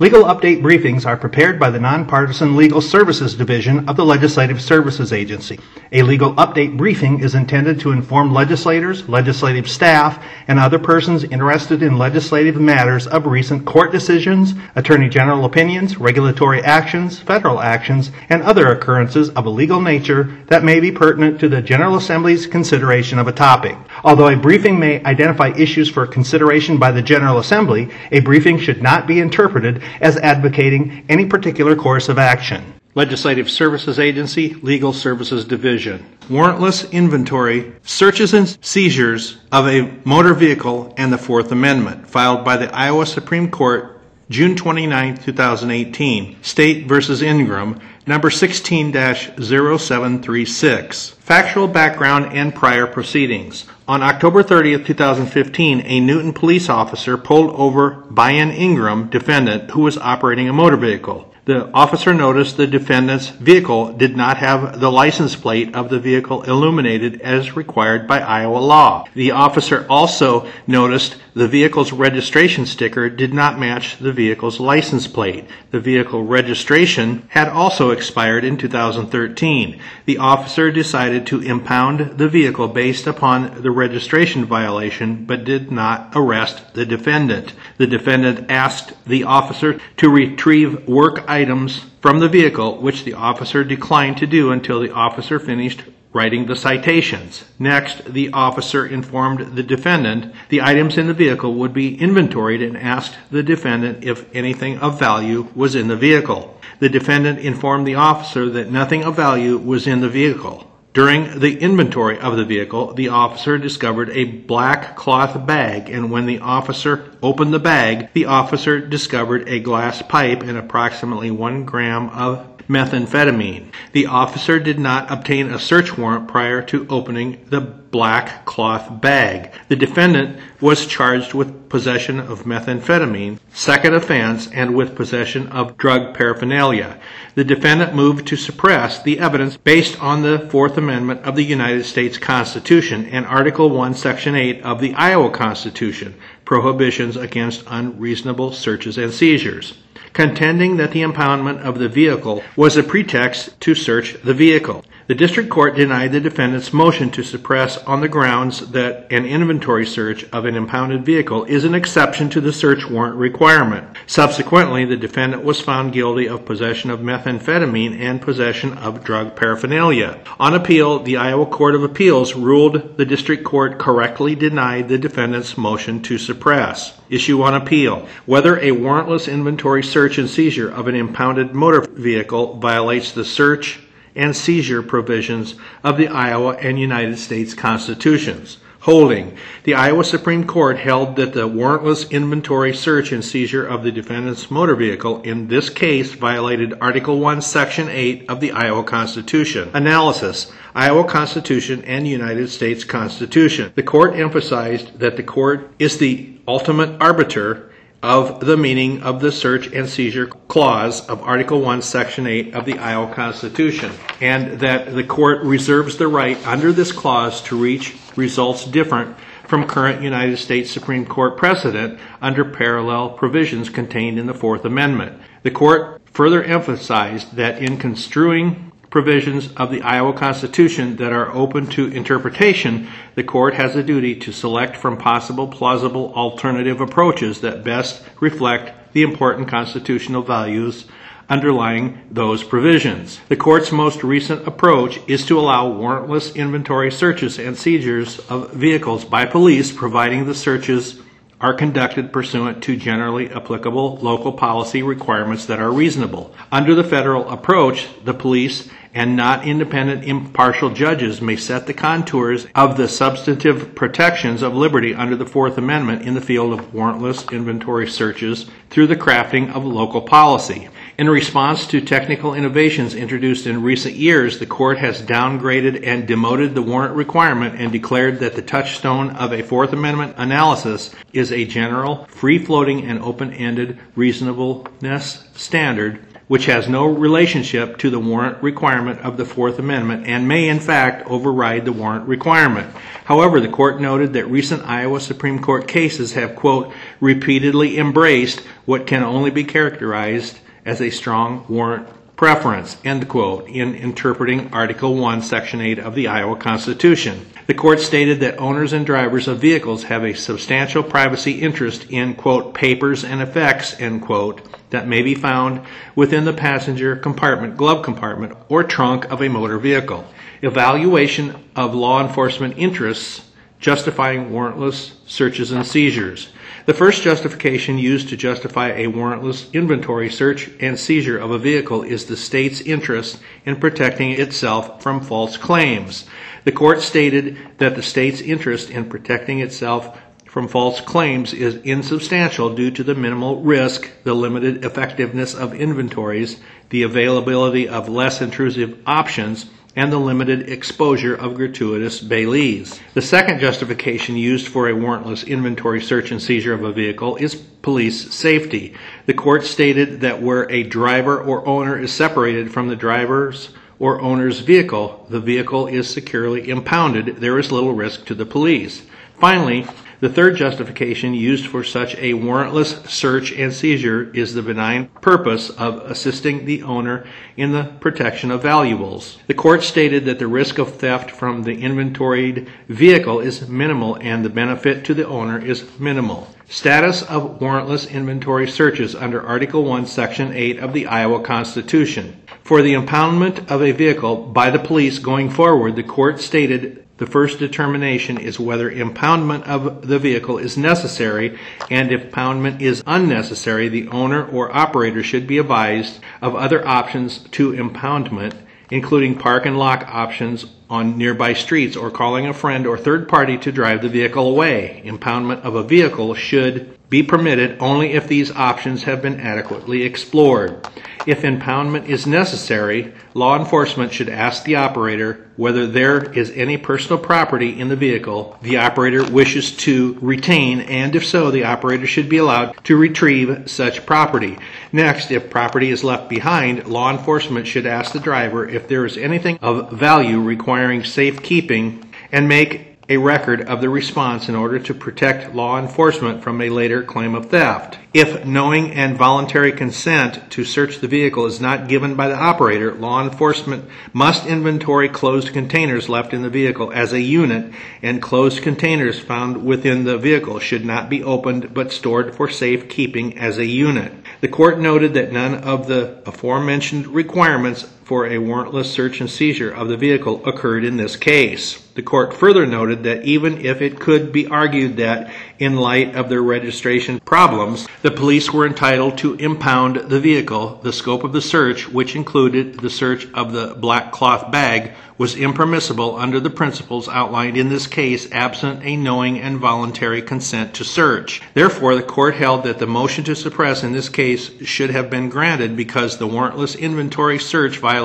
Legal update briefings are prepared by the Nonpartisan Legal Services Division of the Legislative Services Agency. A legal update briefing is intended to inform legislators, legislative staff, and other persons interested in legislative matters of recent court decisions, attorney general opinions, regulatory actions, federal actions, and other occurrences of a legal nature that may be pertinent to the General Assembly's consideration of a topic. Although a briefing may identify issues for consideration by the General Assembly, a briefing should not be interpreted as advocating any particular course of action. Legislative Services Agency, Legal Services Division. Warrantless inventory, searches and seizures of a motor vehicle, and the Fourth Amendment, filed by the Iowa Supreme Court June 29, 2018. State versus Ingram, number 16 0736. Factual background and prior proceedings. On October 30, 2015, a Newton police officer pulled over Brian Ingram, defendant, who was operating a motor vehicle. The officer noticed the defendant's vehicle did not have the license plate of the vehicle illuminated as required by Iowa law. The officer also noticed the vehicle's registration sticker did not match the vehicle's license plate. The vehicle registration had also expired in 2013. The officer decided to impound the vehicle based upon the registration violation but did not arrest the defendant. The defendant asked the officer to retrieve work items from the vehicle, which the officer declined to do until the officer finished writing the citations. Next, the officer informed the defendant the items in the vehicle would be inventoried and asked the defendant if anything of value was in the vehicle. The defendant informed the officer that nothing of value was in the vehicle. During the inventory of the vehicle, the officer discovered a black cloth bag, and when the officer opened the bag, the officer discovered a glass pipe and approximately one gram of methamphetamine. The officer did not obtain a search warrant prior to opening the black cloth bag. The defendant was charged with possession of methamphetamine, second offense, and with possession of drug paraphernalia. The defendant moved to suppress the evidence based on the Fourth Amendment of the United States Constitution and Article 1, Section 8 of the Iowa Constitution, prohibitions against unreasonable searches and seizures contending that the impoundment of the vehicle was a pretext to search the vehicle. The district court denied the defendant's motion to suppress on the grounds that an inventory search of an impounded vehicle is an exception to the search warrant requirement. Subsequently, the defendant was found guilty of possession of methamphetamine and possession of drug paraphernalia. On appeal, the Iowa Court of Appeals ruled the district court correctly denied the defendant's motion to suppress. Issue on appeal. Whether a warrantless inventory search and seizure of an impounded motor vehicle violates the search and seizure provisions of the Iowa and United States Constitutions. Holding. The Iowa Supreme Court held that the warrantless inventory search and seizure of the defendant's motor vehicle in this case violated Article 1, Section 8 of the Iowa Constitution. Analysis. Iowa Constitution and United States Constitution. The court emphasized that the court is the ultimate arbiter of the meaning of the search and seizure clause of Article 1, Section 8 of the Iowa Constitution, and that the court reserves the right under this clause to reach results different from current United States Supreme Court precedent under parallel provisions contained in the Fourth Amendment. The court further emphasized that in construing provisions of the Iowa Constitution that are open to interpretation, the court has a duty to select from possible plausible alternative approaches that best reflect the important constitutional values underlying those provisions. The court's most recent approach is to allow warrantless inventory searches and seizures of vehicles by police, providing the searches are conducted pursuant to generally applicable local policy requirements that are reasonable. Under the federal approach, the police and not independent impartial judges may set the contours of the substantive protections of liberty under the Fourth Amendment in the field of warrantless inventory searches through the crafting of local policy. In response to technical innovations introduced in recent years, the court has downgraded and demoted the warrant requirement and declared that the touchstone of a Fourth Amendment analysis is a general, free floating, and open ended reasonableness standard which has no relationship to the warrant requirement of the Fourth Amendment and may in fact override the warrant requirement. However, the court noted that recent Iowa Supreme Court cases have, quote, repeatedly embraced what can only be characterized as a strong warrant preference, end quote, in interpreting Article 1, Section 8 of the Iowa Constitution. The court stated that owners and drivers of vehicles have a substantial privacy interest in, quote, papers and effects, end quote, that may be found within the passenger compartment, glove compartment, or trunk of a motor vehicle. Evaluation of law enforcement interests justifying warrantless searches and seizures. The first justification used to justify a warrantless inventory search and seizure of a vehicle is the state's interest in protecting itself from false claims. The court stated that the state's interest in protecting itself from false claims is insubstantial due to the minimal risk, the limited effectiveness of inventories, the availability of less intrusive options, and the limited exposure of gratuitous bailees. The second justification used for a warrantless inventory search and seizure of a vehicle is police safety. The court stated that where a driver or owner is separated from the driver's or owner's vehicle, the vehicle is securely impounded, there is little risk to the police. Finally, the third justification used for such a warrantless search and seizure is the benign purpose of assisting the owner in the protection of valuables. The court stated that the risk of theft from the inventoried vehicle is minimal and the benefit to the owner is minimal. Status of warrantless inventory searches under Article 1, Section 8 of the Iowa Constitution. For the impoundment of a vehicle by the police going forward, the court stated the first determination is whether impoundment of the vehicle is necessary, and if impoundment is unnecessary, the owner or operator should be advised of other options to impoundment, including park and lock options on nearby streets or calling a friend or third party to drive the vehicle away. Impoundment of a vehicle should be permitted only if these options have been adequately explored. If impoundment is necessary, law enforcement should ask the operator whether there is any personal property in the vehicle the operator wishes to retain, and if so, the operator should be allowed to retrieve such property. Next, if property is left behind, law enforcement should ask the driver if there is anything of value requiring safekeeping and make a record of the response in order to protect law enforcement from a later claim of theft. If knowing and voluntary consent to search the vehicle is not given by the operator, law enforcement must inventory closed containers left in the vehicle as a unit, and closed containers found within the vehicle should not be opened but stored for safekeeping as a unit. The court noted that none of the aforementioned requirements for a warrantless search and seizure of the vehicle occurred in this case. The court further noted that even if it could be argued that, in light of their registration problems, the police were entitled to impound the vehicle, the scope of the search, which included the search of the black cloth bag, was impermissible under the principles outlined in this case absent a knowing and voluntary consent to search. Therefore, the court held that the motion to suppress in this case should have been granted because the warrantless inventory search violated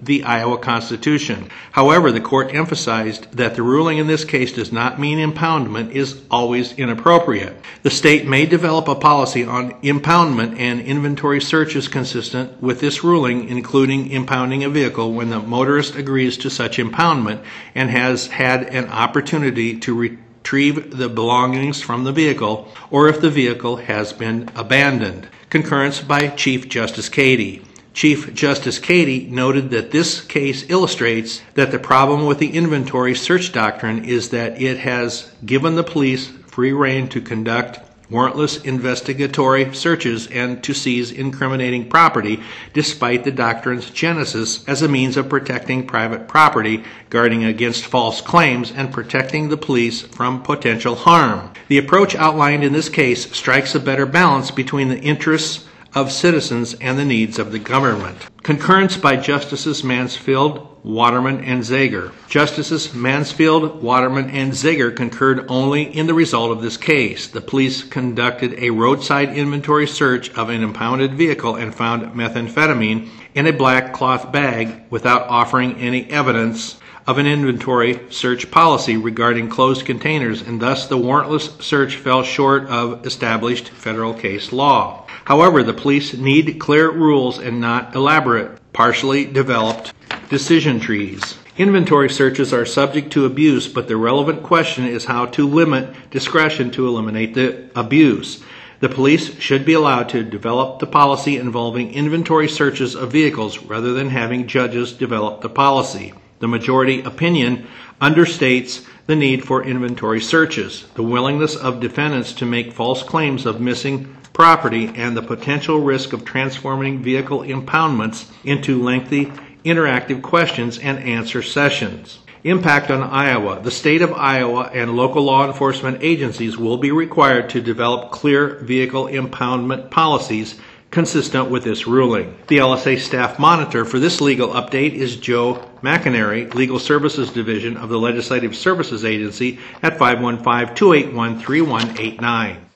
the Iowa Constitution. However, the court emphasized that the ruling in this case does not mean impoundment is always inappropriate. The state may develop a policy on impoundment and inventory searches consistent with this ruling, including impounding a vehicle when the motorist agrees to such impoundment and has had an opportunity to retrieve the belongings from the vehicle or if the vehicle has been abandoned. Concurrence by Chief Justice Cady. Chief Justice Cady noted that this case illustrates that the problem with the inventory search doctrine is that it has given the police free rein to conduct warrantless investigatory searches and to seize incriminating property despite the doctrine's genesis as a means of protecting private property, guarding against false claims, and protecting the police from potential harm. The approach outlined in this case strikes a better balance between the interests of citizens and the needs of the government. Concurrence by Justices Mansfield, Waterman, and Zager. Justices Mansfield, Waterman, and Zager concurred only in the result of this case. The police conducted a roadside inventory search of an impounded vehicle and found methamphetamine in a black cloth bag without offering any evidence of an inventory search policy regarding closed containers, and thus the warrantless search fell short of established federal case law. However, the police need clear rules and not elaborate, partially developed decision trees. Inventory searches are subject to abuse, but the relevant question is how to limit discretion to eliminate the abuse. The police should be allowed to develop the policy involving inventory searches of vehicles rather than having judges develop the policy. The majority opinion understates the need for inventory searches, the willingness of defendants to make false claims of missing property, and the potential risk of transforming vehicle impoundments into lengthy interactive questions and answer sessions. Impact on Iowa. The state of Iowa and local law enforcement agencies will be required to develop clear vehicle impoundment policies consistent with this ruling. The LSA staff monitor for this legal update is Joe McInerney, Legal Services Division of the Legislative Services Agency at 515 281 3189.